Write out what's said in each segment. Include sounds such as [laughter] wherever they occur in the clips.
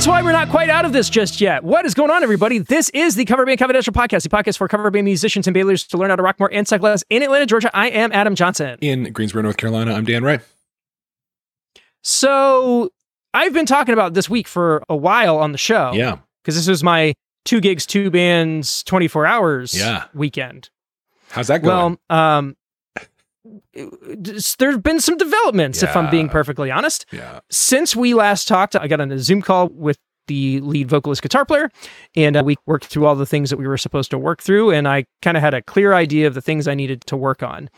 That's why we're not quite out of this just yet. What is going on, everybody? This is the Cover Band Confidential Podcast, the podcast for cover band musicians and bailers to learn how to rock more and cycle less in Atlanta, Georgia. I am Adam Johnson. In Greensboro, North Carolina, I'm Dan Ray. So I've been talking about this week for a while on the show. Yeah. Because this was my two gigs, two bands, 24 hours Yeah. weekend. How's that going? Well, um, there have been some developments, if I'm being perfectly honest. yeah. Since we last talked, I got on a Zoom call with the lead vocalist guitar player, and uh, we worked through all the things that we were supposed to work through. And I kind of had a clear idea of the things I needed to work on.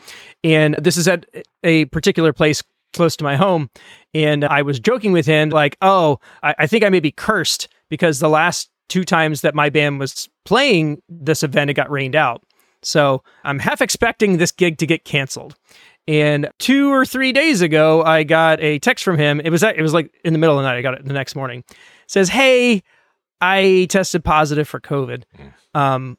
And this is at a particular place close to my home. And I was joking with him, like, oh, I, I think I may be cursed because the last two times that my band was playing this event, it got rained out. So I'm half expecting this gig to get canceled. And two or three days ago, I got a text from him. It was it was like in the middle of the night. I got it the next morning. It says, "Hey, I tested positive for COVID. Um,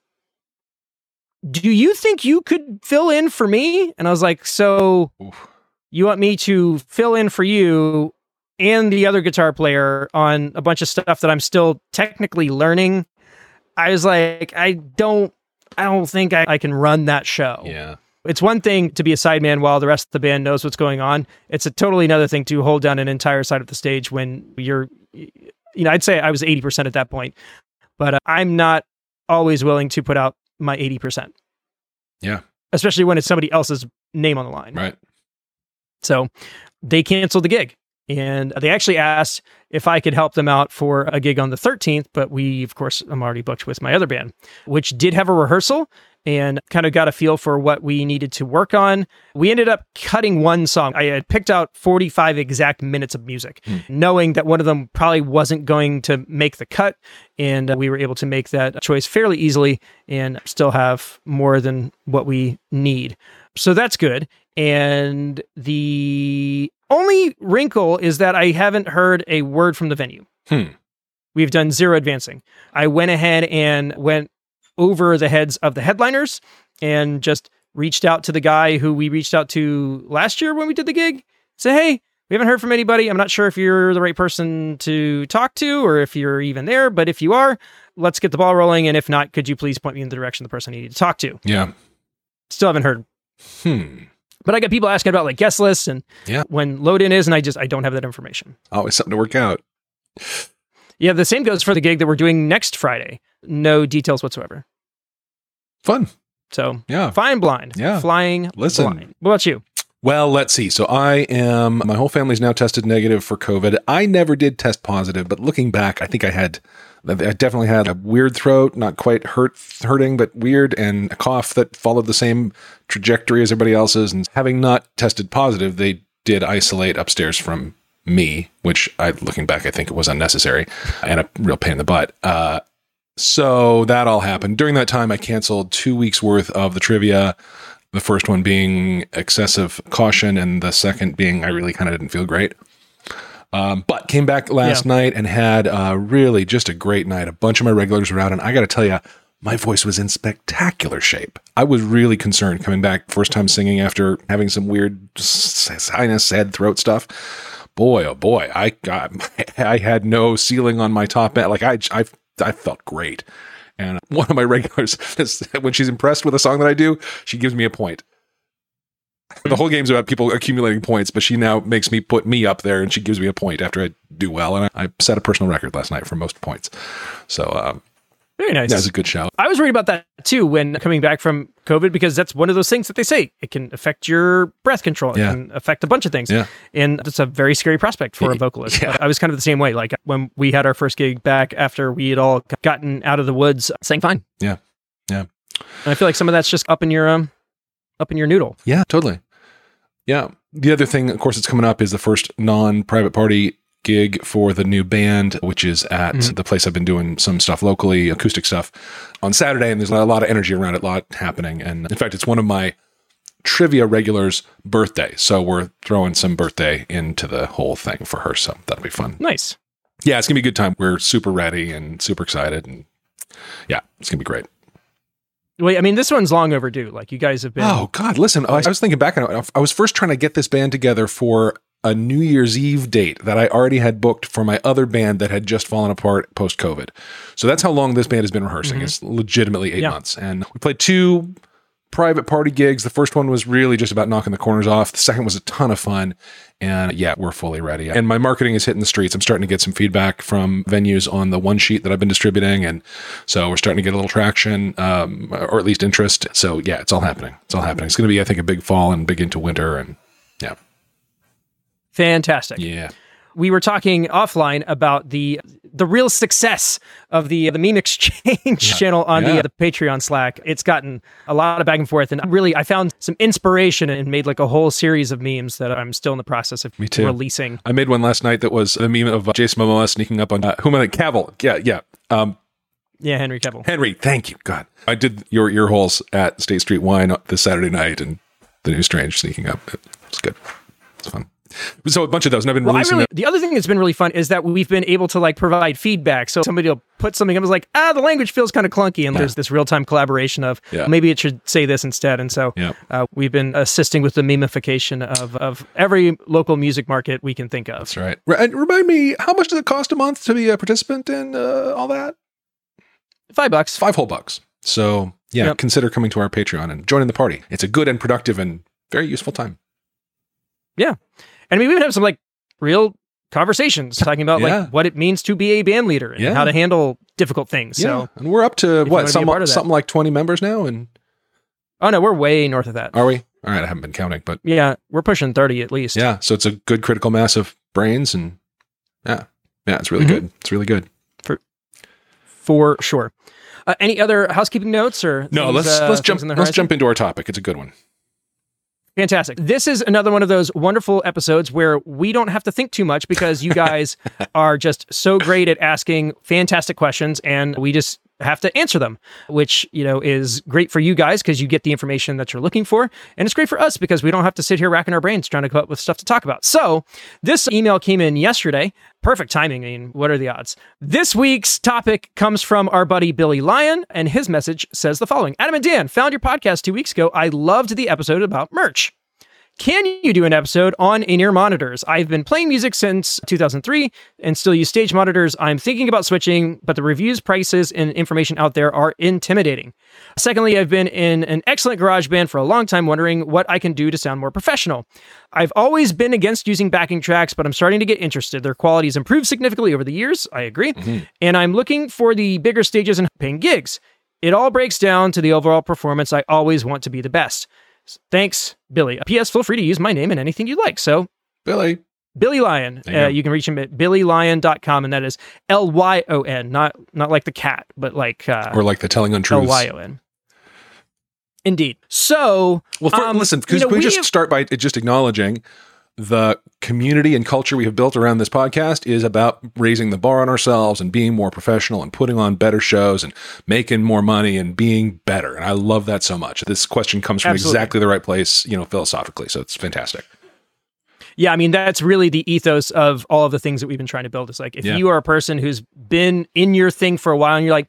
do you think you could fill in for me?" And I was like, "So Oof. you want me to fill in for you and the other guitar player on a bunch of stuff that I'm still technically learning?" I was like, "I don't." I don't think I, I can run that show. Yeah. It's one thing to be a sideman while the rest of the band knows what's going on. It's a totally another thing to hold down an entire side of the stage when you're, you know, I'd say I was 80% at that point, but uh, I'm not always willing to put out my 80%, Yeah. especially when it's somebody else's name on the line. Right. So they canceled the gig and they actually asked if I could help them out for a gig on the 13th. But we, of course, I'm already booked with my other band, which did have a rehearsal and kind of got a feel for what we needed to work on. We ended up cutting one song. I had picked out 45 exact minutes of music, knowing that one of them probably wasn't going to make the cut. And uh, we were able to make that choice fairly easily and still have more than what we need. So that's good. And the only wrinkle is that I haven't heard a word from the venue. Hmm. We've done zero advancing. I went ahead and went over the heads of the headliners and just reached out to the guy who we reached out to last year when we did the gig. Say, hey, we haven't heard from anybody. I'm not sure if you're the right person to talk to or if you're even there, but if you are, let's get the ball rolling. And if not, could you please point me in the direction of the person I need to talk to? Yeah. Still haven't heard Hmm. But I got people asking about like guest lists and Yeah. when load in is, and I just I don't have that information. Oh, Always something to work out. Yeah, the same goes for the gig that we're doing next Friday. No details whatsoever. Fun. So Yeah. flying blind. Yeah. Flying Listen. blind. What about you? Well, let's see. So I am, my whole family's now tested negative for COVID. I never did test positive, but looking back, I think I had, I definitely had a weird throat, not quite hurt, hurting, but weird, and a cough that followed the same trajectory as everybody else's. And having not tested positive, they did isolate upstairs from me, which I, looking back, I think it was unnecessary and a real pain in the butt. Uh, so that all happened. During that time, I canceled two weeks worth of the trivia. The first one being excessive caution, and the second being I really kind of didn't feel great. Um, but came back last Yeah. night and had uh, really just a great night. A bunch of my regulars were out, and I got to tell you, my voice was in spectacular shape. I was really concerned coming back, first time singing after having some weird sinus, sad throat stuff. Boy, oh boy, I got, [laughs] I had no ceiling on my top end. Like I, I, I felt great. And [laughs] one of my regulars, [laughs] when she's impressed with a song that I do, she gives me a point. The whole game's about people accumulating points, but she now makes me put me up there, and she gives me a point after I do well. And I, I set a personal record last night for most points. So um, Very nice. that was a good show. I was worried about that too when coming back from COVID because that's one of those things that they say it can affect your breath control. It Yeah. can affect a bunch of things. Yeah. And that's a very scary prospect for a [laughs] vocalist. yeah. I was kind of the same way. Like when we had our first gig back after we had all gotten out of the woods, sang fine. Yeah. Yeah. And I feel like some of that's just up in your um up in your noodle. Yeah, totally. Yeah. The other thing, of course, that's coming up is the first non-private party gig for the new band, which is at Mhm. the place I've been doing some stuff locally, acoustic stuff on Saturday. And there's a lot of energy around it, a lot happening. And in fact, it's one of my trivia regulars' birthday. So we're throwing some birthday into the whole thing for her. So that'll be fun. Nice. Yeah, it's gonna be a good time. We're super ready and super excited. And yeah, it's gonna be great. Well, I mean, this one's long overdue. Like you guys have been. Oh God! Listen, I I was thinking back. I was first trying to get this band together for a New Year's Eve date that I already had booked for my other band that had just fallen apart post COVID. So that's how long this band has been rehearsing. Mm-hmm. It's legitimately eight Yeah. months. And we played two private party gigs. The first one was really just about knocking the corners off. The second was a ton of fun. And yeah, we're fully ready. And my marketing is hitting the streets. I'm starting to get some feedback from venues on the one sheet that I've been distributing. And so we're starting to get a little traction, um, or at least interest. So yeah, it's all happening. It's all happening. It's going to be, I think, a big fall and big into winter. And yeah, Fantastic. yeah. We were talking offline about the the real success of the the meme [laughs] exchange channel on Yeah. the the Patreon Slack. It's gotten a lot of back and forth, and really, I found some inspiration and made like a whole series of memes that I'm still in the process of Me too. releasing. I made one last night that was a meme of uh, Jason Momoa sneaking up on uh, whom am I? Cavill. Yeah, yeah. Um, Yeah, Henry Cavill. Henry, thank you. God, I did your ear holes at State Street Wine this Saturday night, and the new Strange sneaking up. It was good. It's fun. So a bunch of those, and I've been Well, releasing really, them. the other thing that's been really fun is that we've been able to like provide feedback. So somebody will put something up, and it's like, ah, the language feels kind of clunky, and there's this real time collaboration of Yeah. maybe it should say this instead. And so Yeah. uh, we've been assisting with the memification of of every local music market we can think of. That's right. And remind me, how much does it cost a month to be a participant in uh, all that? Five bucks. Five whole bucks. So yeah, Yep. consider coming to our Patreon and joining the party. It's a good and productive and very useful time. And we even have some like real conversations talking about Yeah. like what it means to be a band leader and Yeah. how to handle difficult things. Yeah, So, and we're up to what some, something like twenty members now, and oh no, we're way north of that. are we? All right, I haven't been counting, but Yeah, we're pushing 30 at least. yeah, so it's a good critical mass of brains, and yeah, yeah, it's really Mhm. good. It's really good. For for sure. Uh, any other housekeeping notes or No, things, let's uh, let's jump let's jump into our topic. It's a good one. Fantastic. This is another one of those wonderful episodes where we don't have to think too much because you guys [laughs] are just so great at asking fantastic questions and we just have to answer them, which, you know, is great for you guys because you get the information that you're looking for. And it's great for us because we don't have to sit here racking our brains trying to come up with stuff to talk about. So this email came in yesterday. Perfect timing. I mean, what are the odds? This week's topic comes from our buddy Billy Lyon, and his message says the following Adam and Dan found your podcast two weeks ago. I loved the episode about merch. Can you do an episode on in ear monitors? I've been playing music since 2003 and still use stage monitors. I'm thinking about switching, but the reviews, prices, and information out there are intimidating. Secondly, I've been in an excellent garage band for a long time, wondering what I can do to sound more professional. I've always been against using backing tracks, but I'm starting to get interested. Their quality has improved significantly over the years. I agree. Mm-hmm. And I'm looking for the bigger stages and paying gigs. It all breaks down to the overall performance. I always want to be the best. Thanks, Billy. P.S. Feel free to use my name in anything you'd like. So, Billy, Billy you Uh, you can reach him at billylyon.com, and that is L Y O N, not not like the cat, but like uh, or like the telling L untruths. Y O N. Indeed. So, Well, for, Um, listen, you know, we, we just have- start by just acknowledging the community and culture we have built around this podcast is about raising the bar on ourselves and being more professional and putting on better shows and making more money and being better. And I love that so much. This question comes from Absolutely. exactly the right place, you know, philosophically. So it's fantastic. yeah, I mean, that's really the ethos of all of the things that we've been trying to build. Is like if Yeah. you are a person who's been in your thing for a while and you're like,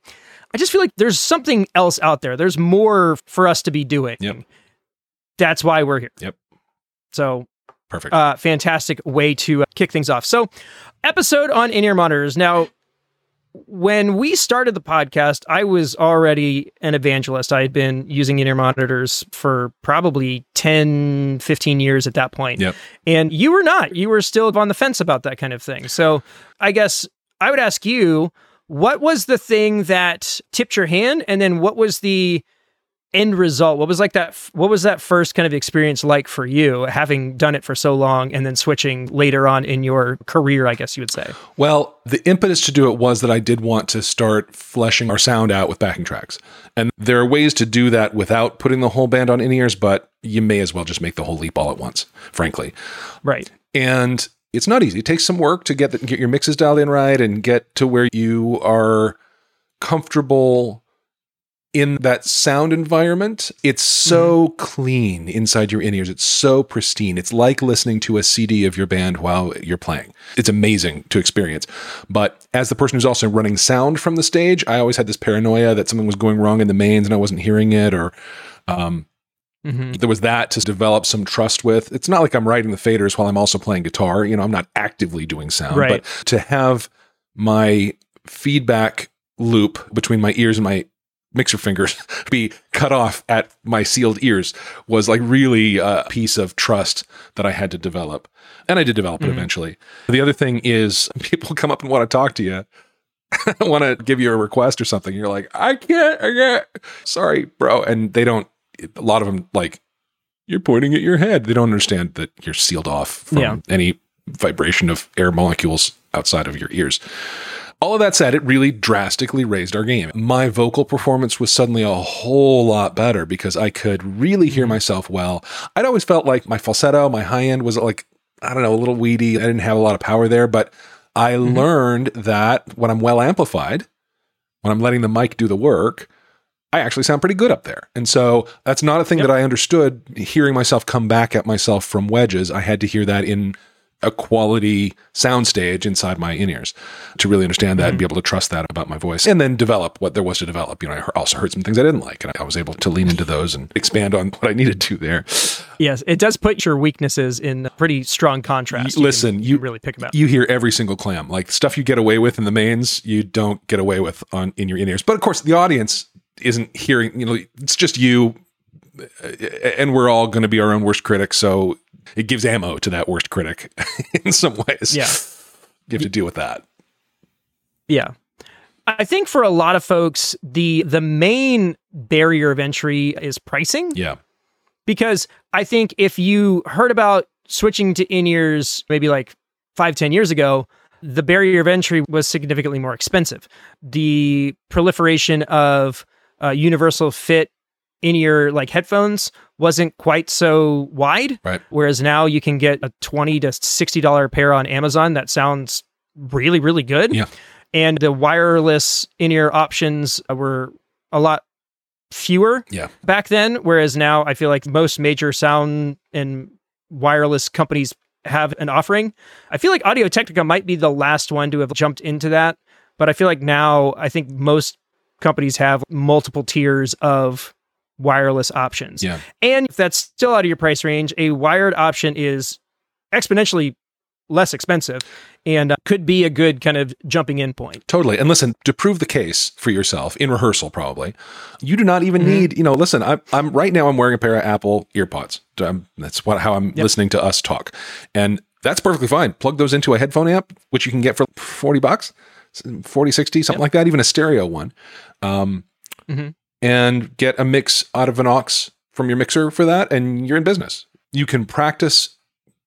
I just feel like there's something else out there. There's more for us to be doing. Yep. That's why we're here. Yep. So Perfect. uh, fantastic way to uh, kick things off. So, episode on in ear monitors. Now, when we started the podcast, I was already an evangelist. I had been using in ear monitors for probably 10, 15 years at that point. Yep. And you were not. You were still on the fence about that kind of thing. So, I guess I would ask you what was the thing that tipped your hand? And then what was the end result what was like that what was that first kind of experience like for you having done it for so long and then switching later on in your career i guess you would say Well, the impetus to do it was that I did want to start fleshing our sound out with backing tracks. And there are ways to do that without putting the whole band on in ears, but you may as well just make the whole leap all at once, frankly. right And it's not easy. It takes some work to get, the, get your mixes dialed in right and get to where you are comfortable in that sound environment. It's so clean inside your in ears. It's so pristine. It's like listening to a CD of your band while you're playing. It's amazing to experience. But as the person who's also running sound from the stage, I always had this paranoia that something was going wrong in the mains and I wasn't hearing it or um, Mhm. There was that to develop some trust with. It's not like I'm writing the faders while I'm also playing guitar. You know, I'm not actively doing sound, Right. but to have my feedback loop between my ears and my mixer fingers [laughs] be cut off at my sealed ears was like really a piece of trust that I had to develop. And I did develop it Mhm. eventually. The other thing is [laughs] people come up and want to talk to you. [laughs] want to give you a request or something. You're like, I can't, I can't. Sorry, bro. And they don't, a lot of them like, you're pointing at your head. They don't understand that you're sealed off from Yeah. any vibration of air molecules outside of your ears. All of that said, it really drastically raised our game. My vocal performance was suddenly a whole lot better because I could really hear mm-hmm. myself well. I'd always felt like my falsetto, my high end was like, I don't know, a little weedy. I didn't have a lot of power there, but I mm-hmm. learned that when I'm well amplified, when I'm letting the mic do the work, I actually sound pretty good up there. And so that's not a thing Yep. that I understood hearing myself come back at myself from wedges. I had to hear that in a quality soundstage inside my in ears to really understand that and be mm-hmm. able to trust that about my voice and then develop what there was to develop. You know, I also heard some things I didn't like and I was able to lean into those and expand on what I needed to there. Yes, it does put your weaknesses in pretty strong contrast. Y- listen, can you- really pick them out. You hear every single clam, like stuff you get away with in the mains, you don't get away with on in your in ears. But of course, the audience isn't hearing. You know, it's just you, and we're all going to be our own worst critics. So it gives ammo to that worst critic [laughs] in some ways. Yeah. you have to deal with that. Yeah. I think for a lot of folks, the the main barrier of entry is pricing. Yeah, because I think if you heard about switching to in ears maybe like five, ten years ago, the barrier of entry was significantly more expensive. The proliferation of uh, universal fit in ear like headphones wasn't quite so wide. Right. Whereas now you can get a twenty to sixty dollar pair on Amazon that sounds really, really good. Yeah. And the wireless in ear options were a lot fewer yeah, back then whereas now i feel like most major sound and wireless companies have an offering i feel like audio technica might be the last one to have jumped into that but i feel like now i think most companies have multiple tiers of wireless options yeah. and if that's still out of your price range a wired option is exponentially less expensive and uh, could be a good kind of jumping in point Totally. And listen, to prove the case for yourself in rehearsal, probably, you do not even Mhm. need, you know, listen, I'm, I'm right now, I'm wearing a pair of Apple earpods. Um, that's what, how I'm Yep. listening to us talk. And that's perfectly fine. Plug those into a headphone amp, which you can get for 40 bucks, 40, 60, something Yep. like that, even a stereo one. Um, Mhm. And get a mix out of an aux from your mixer for that. And you're in business. You can practice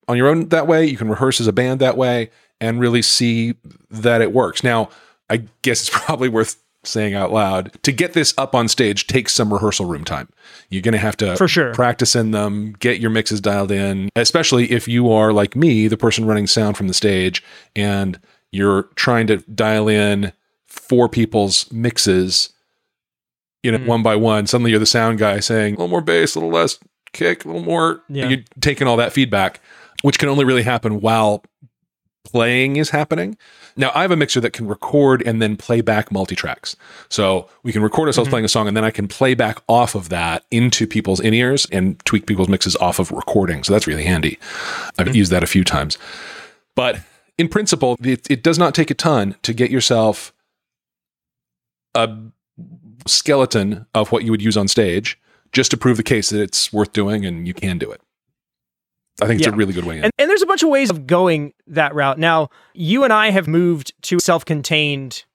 on your own that way. You can rehearse as a band that way and really see that it works. Now, I guess it's [laughs] probably worth saying out loud to get this up on stage takes some rehearsal room time. You're going to have to For sure. practice in them, get your mixes dialed in, especially if you are like me, the person running sound from the stage, and you're trying to dial in four people's mixes, you know, Mm. one by one. Suddenly you're the sound guy saying a little more bass, a little less kick, a little more. Yeah. You're taking all that feedback, which can only really happen while playing is happening. Now, I have a mixer that can record and then play back multi tracks. So we can record ourselves Mhm. playing a song and then I can play back off of that into people's in ears and tweak people's mixes off of recording. So that's really handy. I've Mhm. used that a few times. But in principle, it, it does not take a ton to get yourself a skeleton of what you would use on stage just to prove the case that it's worth doing and you can do it. I think it's a really good way in. And, and there's a bunch of ways of going that route. Now, you and I have moved to self contained,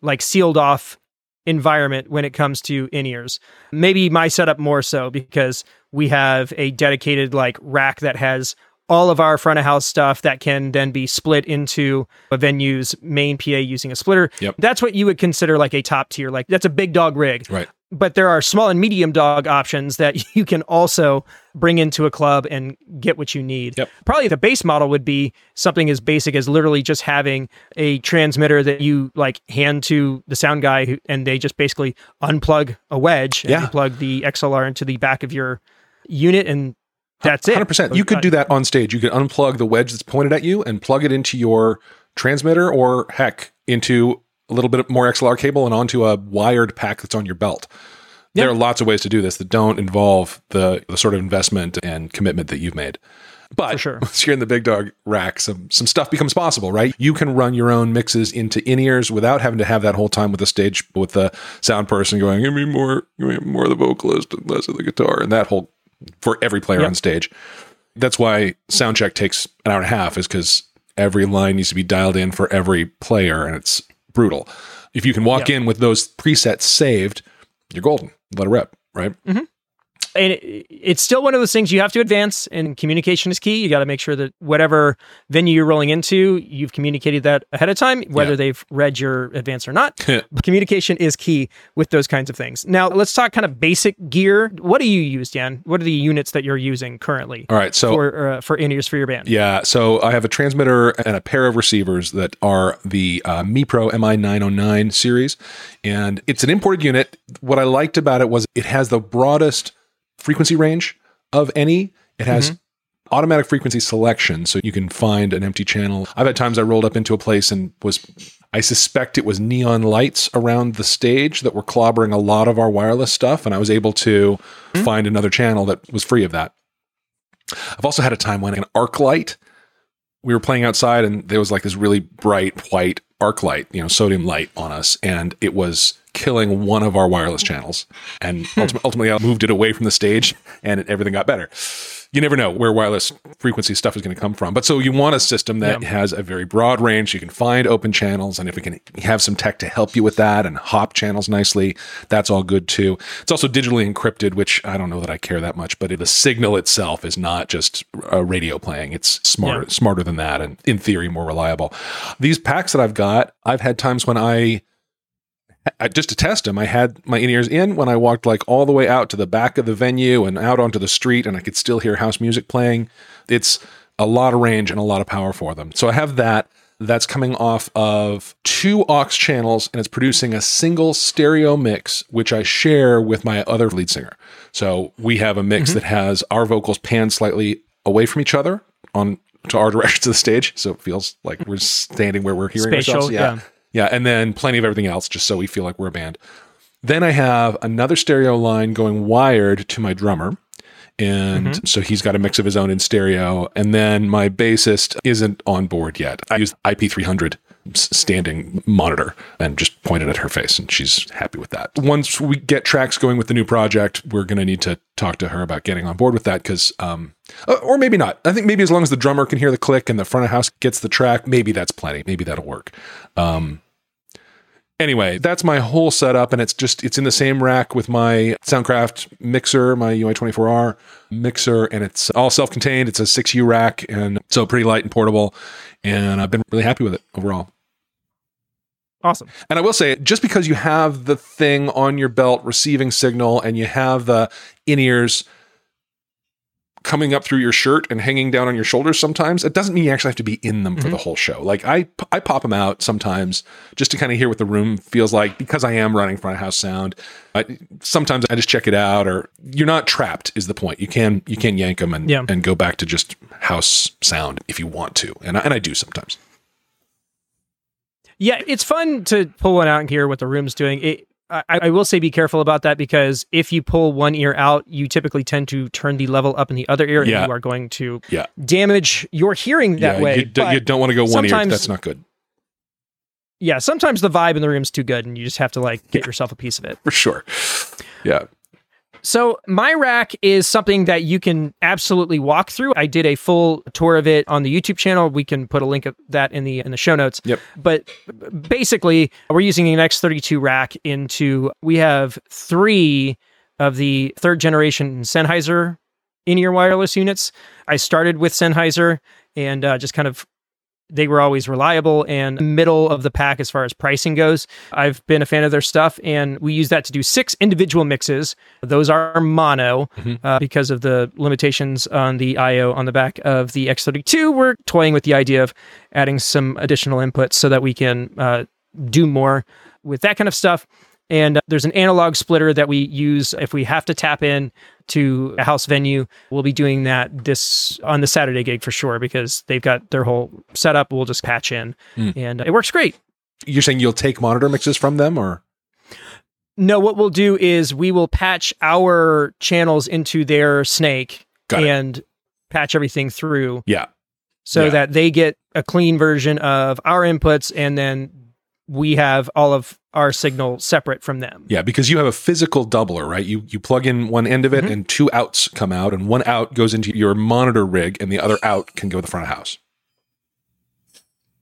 like sealed off environment when it comes to in ears. Maybe my setup more so because we have a dedicated like rack that has all of our front of house stuff that can then be split into a venue's main PA using a splitter. Yep. That's what you would consider like a top tier. Like that's a big dog rig right. but there are small and medium dog options that [laughs] you can also bring into a club and get what you need. Yep. Probably the base model would be something as basic as literally just having a transmitter that you like hand to the sound guy who, and they just basically unplug a wedge and Yeah. you plug the XLR into the back of your unit and that's it. Hundred percent. Oh, you could do that on stage. You could unplug the wedge that's pointed at you and plug it into your transmitter, or heck, into a little bit more XLR cable and onto a wired pack that's on your belt. There are lots of ways to do this that don't involve the, the sort of investment and commitment that you've made. But For sure. [laughs] once you're in the big dog rack, some some stuff becomes possible, right? You can run your own mixes into in ears without having to have that whole time with the stage with the sound person going, "Give me more, give me more of the vocalist and less of the guitar," and that whole for every player Yep. on stage. That's why sound check takes an hour and a half, is because every line needs to be dialed in for every player, and it's brutal. If you can walk Yep. in with those presets saved, you're golden. Let it rip, right? Mm-hmm. And it, it's still one of those things you have to advance and communication is key. You got to make sure that whatever venue you're rolling into you've communicated that ahead of time whether Yeah. they've read your advance or not. [laughs] But communication is key with those kinds of things. Now let's talk kind of basic gear. What do you use dan? What are the units that you're using currently All right, so for uh, for in-ears for your band? Yeah, so I have a transmitter and a pair of receivers that are the uh, MiPro MI909 series, and it's an imported unit. What I liked about it was it has the broadest frequency range of any. It has mm-hmm. automatic frequency selection, so you can find an empty channel. I've had times I rolled up into a place and was. I suspect it was neon lights around the stage that were clobbering a lot of our wireless stuff, and I was able to mm-hmm. find another channel that was free of that. I've also had a time when an arc light, we were playing outside and there was like this really bright white arc light, you know, sodium light on us, and it was killing one of our wireless channels. And hmm. ultimately, ultimately I moved it away from the stage and it, everything got better. You never know where wireless frequency stuff is going to come from. But so you want a system that Yeah. has a very broad range. You can find open channels. And if we can have some tech to help you with that and hop channels nicely, that's all good too. It's also digitally encrypted, which I don't know that I care that much, but it, the signal itself is not just a radio playing. It's smarter, Yeah. smarter than that. And in theory, more reliable. These packs that I've got, I've had times when I, I, just to test them, I had my in ears in when I walked like all the way out to the back of the venue and out onto the street, and I could still hear house music playing. It's a lot of range and a lot of power for them. So I have that. That's coming off of two aux channels and it's producing a single stereo mix, which I share with my other lead singer. So we have a mix mm-hmm. that has our vocals panned slightly away from each other on to our [laughs] direction to the stage. So it feels like we're standing where we're hearing Spatial, ourselves. yeah. Yeah, and then plenty of everything else just so we feel like we're a band. Then I have another stereo line going wired to my drummer. And so he's got a mix of his own in stereo. And then my bassist isn't on board yet. I use IP300 standing monitor and just pointed at her face, and she's happy with that. Once we get tracks going with the new project, we're going to need to talk to her about getting on board with that because, um, uh, or maybe not. I think maybe as long as the drummer can hear the click and the front of house gets the track, maybe that's plenty. Maybe that'll work. Um, anyway, that's my whole setup, and it's just it's in the same rack with my Soundcraft mixer, my UI24R mixer, and it's all self-contained. It's a 6U rack, and so pretty light and portable. And I've been really happy with it overall. awesome And I will say, just because you have the thing on your belt receiving signal, and you have the in ears coming up through your shirt and hanging down on your shoulders sometimes it doesn't mean you actually have to be in them for the mm-hmm. whole show. Like i i pop them out sometimes just to kind of hear what the room feels like because i am running front of house sound. I, sometimes i just check it out or you're not trapped is the point. You can you can yank them and Yeah. and go back to just house sound if you want to. And I, and I do sometimes. Yeah, it's fun to pull one out and hear what the room's doing. It, I, I will say be careful about that because if you pull one ear out, you typically tend to turn the level up in the other ear, Yeah. and you are going to yeah damage your hearing that yeah way. you, But you don't want to go one ear sometimes- that's not good yeah, sometimes the vibe in the room's too good, and you just have to like get yourself a piece of it. for sure yeah So my rack is something that you can absolutely walk through. I did a full tour of it on the YouTube channel. We can put a link of that in the in the show notes. Yep. But basically, we're using an X32 rack into we have 3 of the third generation Sennheiser in-ear wireless units. I started with Sennheiser and uh, just kind of they were always reliable and middle of the pack as far as pricing goes. I've been a fan of their stuff, and we use that to do six individual mixes. Those are mono Mhm. uh, because of the limitations on the I/O on the back of the X32. We're toying with the idea of adding some additional inputs so that we can uh, do more with that kind of stuff. And uh, there's an analog splitter that we use if we have to tap in to a house venue. We'll be doing that this on the Saturday gig for sure because they've got their whole setup. We'll just patch in, Mm. and it works great. you're saying you'll take monitor mixes from them or No, what we'll do is we will patch our channels into their snake and patch everything through Yeah. so Yeah. that they get a clean version of our inputs and then we have all of our signal separate from them. Yeah, because you have a physical doubler, right? You you plug in one end of it Mhm. and two outs come out and one out goes into your monitor rig and the other out can go to the front of house.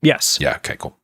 Yes. Yeah, okay, cool.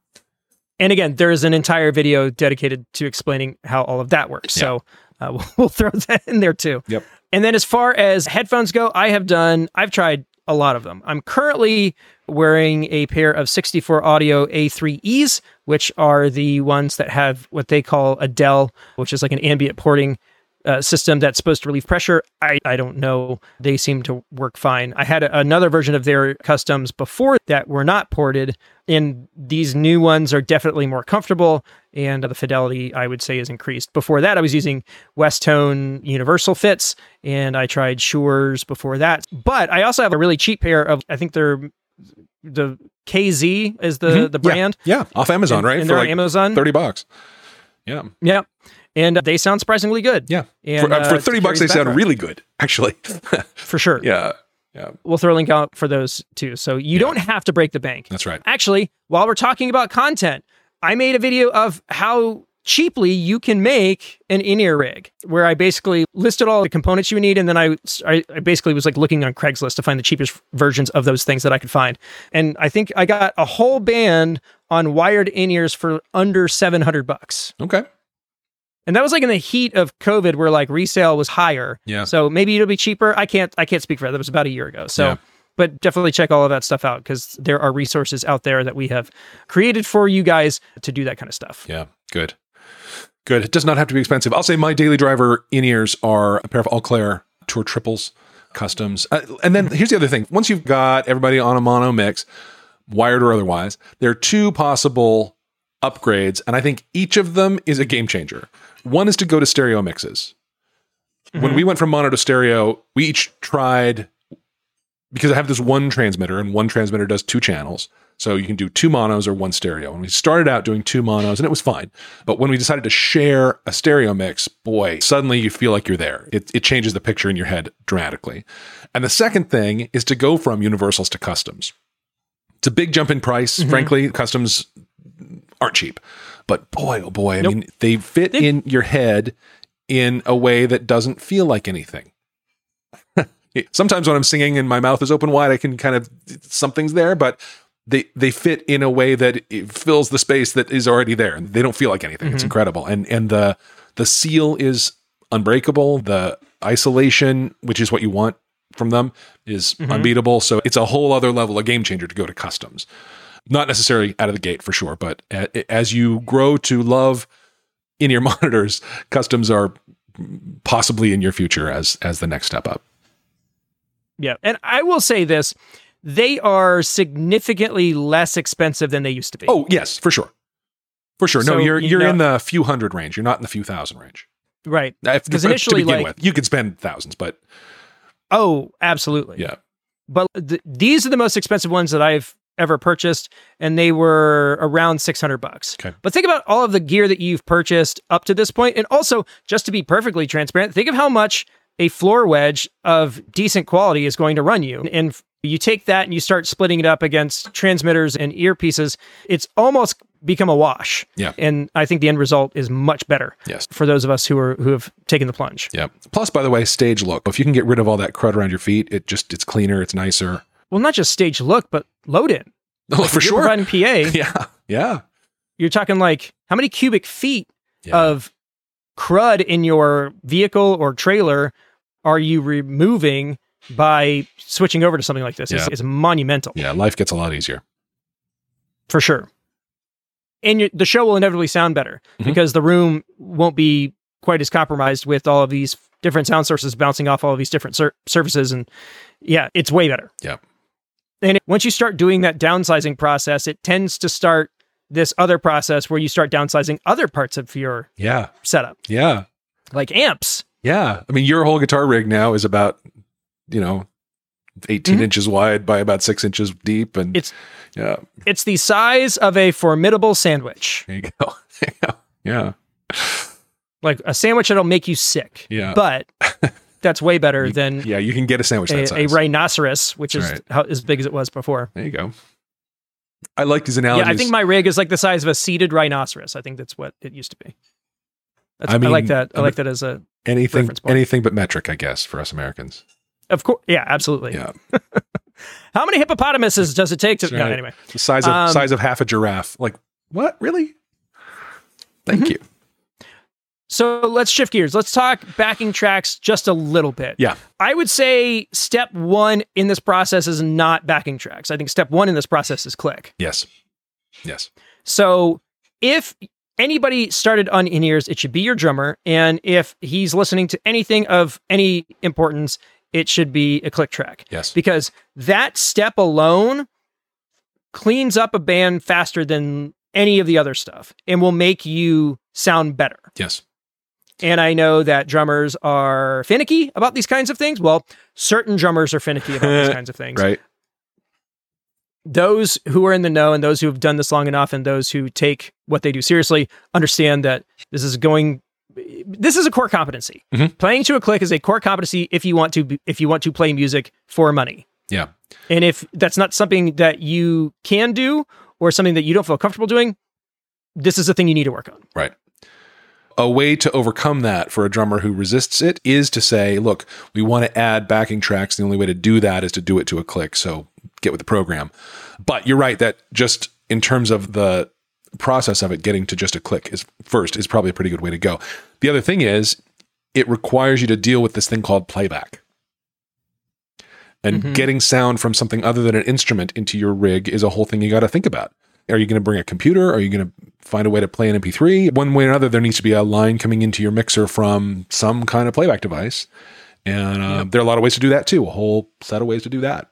And again, there is an entire video dedicated to explaining how all of that works. So uh, we'll, [laughs] we'll throw that in there too. Yep. And then as far as headphones go, I have done, I've tried a lot of them. I'm currently wearing a pair of 64 Audio A3Es, which are the ones that have what they call a DEL, which is like an ambient porting uh, system that's supposed to relieve pressure. I, I don't know. They seem to work fine. I had a, another version of their customs before that were not ported, and these new ones are definitely more comfortable, and the fidelity I would say is increased. Before that, I was using Westone Universal Fits, and I tried Shure's before that. But I also have a really cheap pair of I think they're the KZ is the Mhm. the brand. Yeah, off Amazon, and, right? And For they're like Amazon. 30 bucks. Yeah. Yeah. And uh, they sound surprisingly good. Yeah. And, for, uh, for uh, 30 bucks they carries sound really good, actually. [laughs] for sure. yeah. Yeah, We'll throw a link out for those too. So you Yeah. don't have to break the bank. that's right. Actually, while we're talking about content, I made a video of how cheaply you can make an in-ear rig where I basically listed all the components you need and then I, I basically was like looking on Craigslist to find the cheapest versions of those things that I could find. And I think I got a whole band on wired in-ears for under 700 bucks. Okay. And that was like in the heat of COVID where like resale was higher. Yeah. So maybe it'll be cheaper. I can't I can't speak for that. That was about a year ago. So Yeah. but definitely check all of that stuff out because there are resources out there that we have created for you guys to do that kind of stuff. Yeah, good. Good. It does not have to be expensive. I'll say my daily driver in ears are a pair of Alclair Tour Triples customs. Uh, and then here's the other thing once you've got everybody on a mono mix, wired or otherwise, there are two possible upgrades. And I think each of them is a game changer. One is to go to stereo mixes. When we went from mono to stereo, we each tried because I have this one transmitter and one transmitter does two channels. So you can do two monos or one stereo. And we started out doing two monos and it was fine. But when we decided to share a stereo mix, boy, suddenly you feel like you're there. It, it changes the picture in your head dramatically. And the second thing is to go from universals to customs. It's a big jump in price. Mm-hmm. Frankly, customs aren't cheap. But boy, oh boy, I Nope. mean, they fit They- in your head in a way that doesn't feel like anything. [laughs] Sometimes when I'm singing and my mouth is open wide, I can kind of something's there, but they they fit in a way that it fills the space that is already there, and they don't feel like anything. It's Mhm. incredible, and and the the seal is unbreakable. The isolation, which is what you want from them, is Mhm. unbeatable. So it's a whole other level, a game changer to go to customs. Not necessarily out of the gate for sure, but as you grow to love in your [laughs] monitors, customs are possibly in your future as as the next step up. Yeah. And I will say this they are significantly less expensive than they used to be. Oh yes, for sure, for sure. no, you're you you're know- in the few hundred range. You're not in the few thousand range. right. If- 'Cause to initially, like- with, you could spend thousands, but Oh, absolutely. yeah, But th- these are the most expensive ones that I've ever purchased, and they were around 600 bucks. Okay. But think about all of the gear that you've purchased up to this point, and also just to be perfectly transparent, think of how much a floor wedge of decent quality is going to run you. And you take that and you start splitting it up against transmitters and earpieces, it's almost become a wash. Yeah. And I think the end result is much better yes, for those of us who are who have taken the plunge. yeah. Plus, by the way, stage look. If you can get rid of all that crud around your feet, it just it's cleaner, it's nicer. Well, not just stage look, but load in. [laughs] Oh, for you're sure. Providing PA, [laughs] Yeah, yeah, you're talking like how many cubic feet yeah. of crud in your vehicle or trailer are you removing by switching over to something like this? It's, Yeah. it's monumental yeah, life gets a lot easier. for sure. And you the show will inevitably sound better Mhm. because the room won't be quite as compromised with all of these different sound sources bouncing off all of these different sur- surfaces. And yeah, it's way better. Yeah. And it- once you start doing that downsizing process, it tends to start this other process where you start downsizing other parts of your Yeah, setup, yeah, like amps. yeah. I mean, your whole guitar rig now is about you know 18 Mhm. inches wide by about six inches deep, and It's- yeah. It's the size of a formidable sandwich. There you go. [laughs] You. Yeah. Like a sandwich that'll make you sick. Yeah. But [laughs] that's way better than Yeah, you can get a sandwich that a, a rhinoceros, which That's is right. how, as big as it was before. There you go. I like these analogies. Yeah, I think my rig is like the size of a seated rhinoceros. I think that's what it used to be. That's, I I, like that. I like that as a, anything anything but metric, I guess, for us Americans. of course. Yeah, absolutely. Yeah. [laughs] How many hippopotamuses does it take to? That's No, anyway. The size of Um, size of half a giraffe. Like, what? Really? Thank Mm-hmm. you. So let's shift gears. Let's talk backing tracks just a little bit. Yeah. I would say step one in this process is not backing tracks. I think step one in this process is click. Yes. Yes. So if anybody started on in ears, it should be your drummer. And if he's listening to anything of any importance, it should be a click track. Yes. Because that step alone cleans up a band faster than any of the other stuff and will make you sound better. Yes. And I know that drummers are finicky about these kinds of things. Well, certain drummers are finicky about these [laughs] kinds of things. Right. Those who are in the know and those who have done this long enough and those who take what they do seriously understand that this is going this is a core competency. Mhm. Playing to a click is a core competency if you want to if you want to play music for money. Yeah. And if that's not something that you can do or something that you don't feel comfortable doing, this is a thing you need to work on. Right. A way to overcome that for a drummer who resists it is to say, look, we want to add backing tracks. The only way to do that is to do it to a click. So get with the program. But you're right that just in terms of the process of it, getting to just a click is first is probably a pretty good way to go. The other thing is it requires you to deal with this thing called playback. And Mhm. getting sound from something other than an instrument into your rig is a whole thing you got to think about. Are you going to bring a computer? Are you going to find a way to play an MP3? One way or another, there needs to be a line coming into your mixer from some kind of playback device. And uh, there are a lot of ways to do that too, a whole set of ways to do that.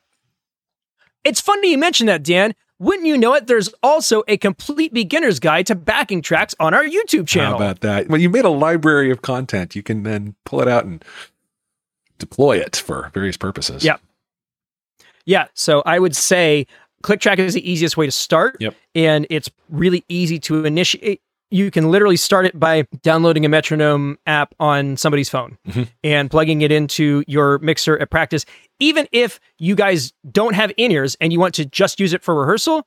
It's funny you mention that, Dan. Wouldn't you know it? There's also a complete beginner's guide to backing tracks on our YouTube channel. How about that? When you made a library of content, you can then pull it out and deploy it for various purposes. Yeah. Yeah, so I would say ClickTrack is the easiest way to start. Yep. And it's really easy to initiate. You can literally start it by downloading a metronome app on somebody's phone Mhm. and plugging it into your mixer at practice. Even if you guys don't have in ears and you want to just use it for rehearsal,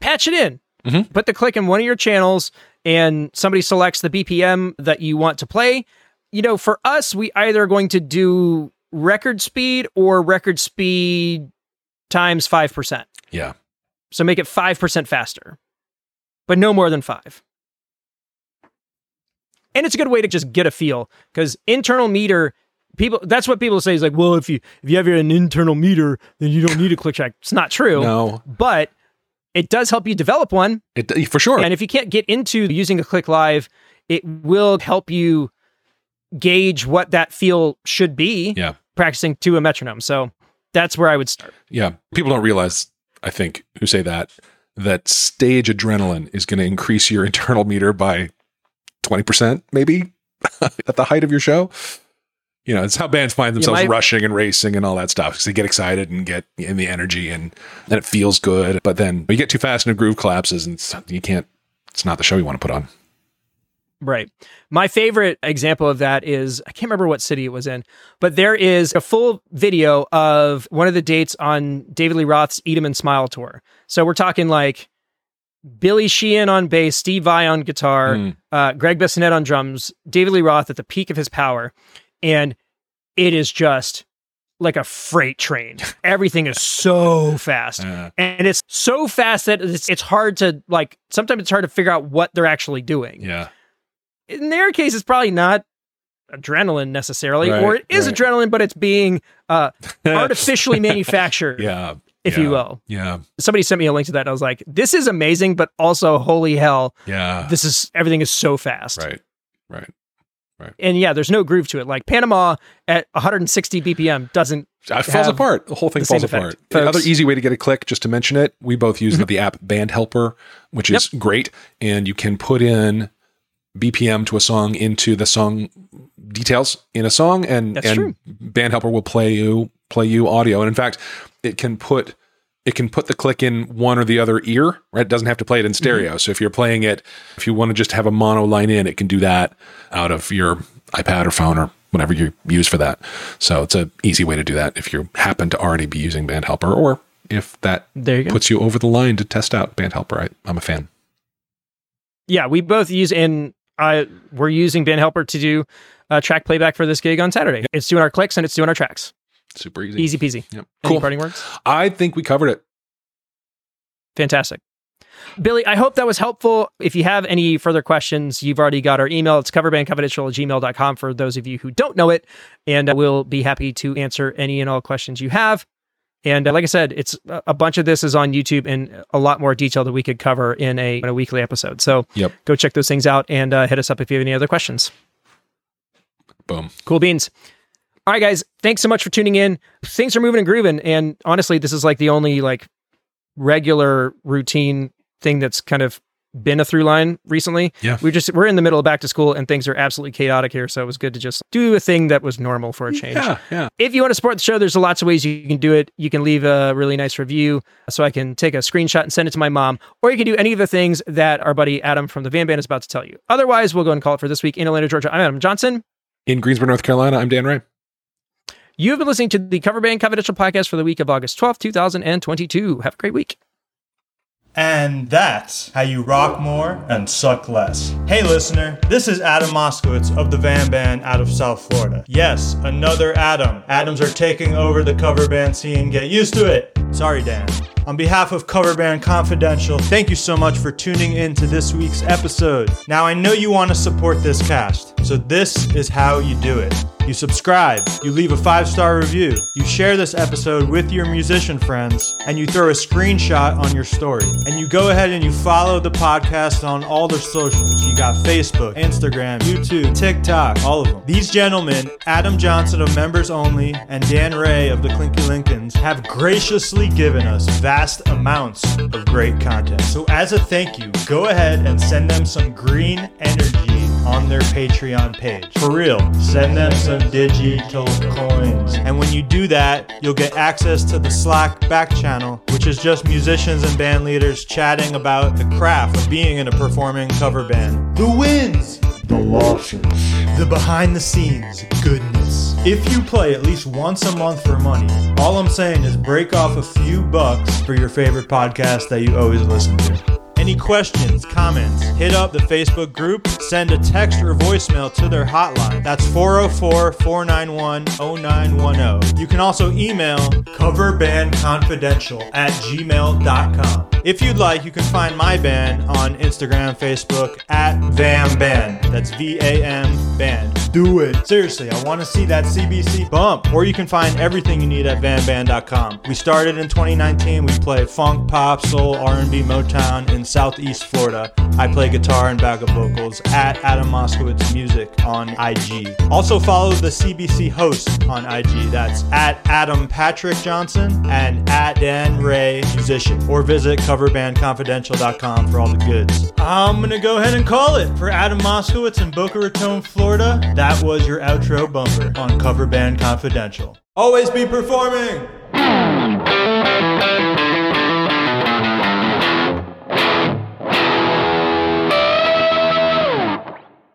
patch it in. Mhm. Put the click in one of your channels and somebody selects the BPM that you want to play. You know, for us, we either are going to do record speed or record speed times 5%. Yeah. So make it 5% faster, but no more than five. And it's a good way to just get a feel because internal meter, people, that's what people say is like, well, if you, if you have an internal meter, then you don't need a click track. It's not true, No, but it does help you develop one. it for sure. And if you can't get into using a click live, it will help you gauge what that feel should be Yeah. practicing to a metronome. So that's where I would start. Yeah. People don't realize, I think, who say that, that stage adrenaline is going to increase your internal meter by 20%, maybe [laughs] at the height of your show. You know, it's how bands find themselves my- rushing and racing and all that stuff because they get excited and get in the energy and then it feels good. But then you get too fast and a groove collapses and you can't, it's not the show you want to put on. Right. My favorite example of that is I can't remember what city it was in, but there is a full video of one of the dates on David Lee Roth's Eat 'em and Smile tour. So we're talking like Billy Sheehan on bass, Steve Vai on guitar, Mm. uh, Gregg Bissonette on drums, David Lee Roth at the peak of his power. And it is just like a freight train. [laughs] Everything is so fast. Uh, And it's so fast that it's, it's hard to like, sometimes it's hard to figure out what they're actually doing yeah. In their case, it's probably not adrenaline necessarily, or it is right. adrenaline, but it's being uh, artificially [laughs] manufactured, yeah. if yeah, you will. Yeah. Somebody sent me a link to that. And I was like, this is amazing, but also, holy hell, Yeah. this is everything is so fast. right. Right. Right. And yeah, there's no groove to it. Like Panama at 160 BPM doesn't. It falls apart. The whole thing the falls effect. apart. The other easy way to get a click, just to mention it, we both use the app BandHelper, which is great, and you can put in BPM to a song into the song details in a song, and That's and true. BandHelper will play you play you audio, and in fact, it can put it can put the click in one or the other ear, right? It doesn't have to play it in stereo. Mm-hmm. So if you're playing it, if you want to just have a mono line in, it can do that out of your iPad or phone or whatever you use for that. So it's an easy way to do that if you happen to already be using BandHelper or if that there you puts you over the line to test out BandHelper. I, I'm a fan. Yeah, we both use and I we're using BandHelper to do uh, track playback for this gig on Saturday. It's doing our clicks and it's doing our tracks. Super easy. Easy peasy. Yep. Any Cool. parting words? I think we covered it. Fantastic. Billy, I hope that was helpful. If you have any further questions, you've already got our email. It's coverbandconfidential at gmail.com for those of you who don't know it. And uh, we'll be happy to answer any and all questions you have. And uh, like I said, it's a bunch of this is on YouTube in a lot more detail that we could cover in a, in a weekly episode. So Yep. go check those things out and uh, hit us up if you have any other questions. Boom. Cool beans. All right, guys. Thanks so much for tuning in. Things are moving and grooving, and honestly, this is like the only like regular routine thing that's kind of been a through line recently. Yeah. We just we're in the middle of back to school and things are absolutely chaotic here, so it was good to just do a thing that was normal for a change. Yeah. Yeah. If you want to support the show, there's lots of ways you can do it. You can leave a really nice review so I can take a screenshot and send it to my mom, or you can do any of the things that our buddy Adam from the Van Band is about to tell you. Otherwise, we'll go and call it for this week in Atlanta, Georgia. I'm Adam Johnson. In Greensboro, North Carolina, I'm Dan Ray. You have been listening to the Cover Band Confidential podcast for the week of August 12th, 2022. Have a great week. And that's how you rock more and suck less. Hey, listener, this is Adam Moskowitz of the Van Band out of South Florida. Yes, another Adam. Adams are taking over the cover band scene. Get used to it. Sorry, Dan. On behalf of Cover Band Confidential, thank you so much for tuning in to this week's episode. Now, I know you want to support this cast, so this is how you do it. You subscribe, you leave a five star review, you share this episode with your musician friends, and you throw a screenshot on your story. And you go ahead and you follow the podcast on all their socials. You got Facebook, Instagram, YouTube, TikTok, all of them. These gentlemen, Adam Johnson of Members Only and Dan Ray of the Clinky Lincolns, have graciously given us vast amounts of great content. So, as a thank you, go ahead and send them some green energy on their Patreon page. For real, send them some digital coins. And when you do that, you'll get access to the Slack back channel, which is just musicians and band leaders chatting about the craft of being in a performing cover band. The wins! the losses. The behind the scenes goodness. If you play at least once a month for money, all I'm saying is break off a few bucks for your favorite podcast that you always listen to. Any questions, comments, hit up the Facebook group, send a text or voicemail to their hotline. That's 404 491 0910. You can also email coverbandconfidential at gmail.com. If you'd like, you can find my band on Instagram, Facebook at VAM Band. That's V A M Band. Do it. Seriously, I want to see that CBC bump. Or you can find everything you need at vanband.com. We started in 2019. We play funk, pop, soul, R&B, Motown in Southeast Florida. I play guitar and backup vocals at Adam Moskowitz Music on IG. Also follow the CBC host on IG. That's at Adam Patrick Johnson and at Dan Ray Musician. Or visit coverbandconfidential.com for all the goods. I'm gonna go ahead and call it for Adam Moskowitz in Boca Raton, Florida that was your outro bumper on Cover Band Confidential. Always be performing!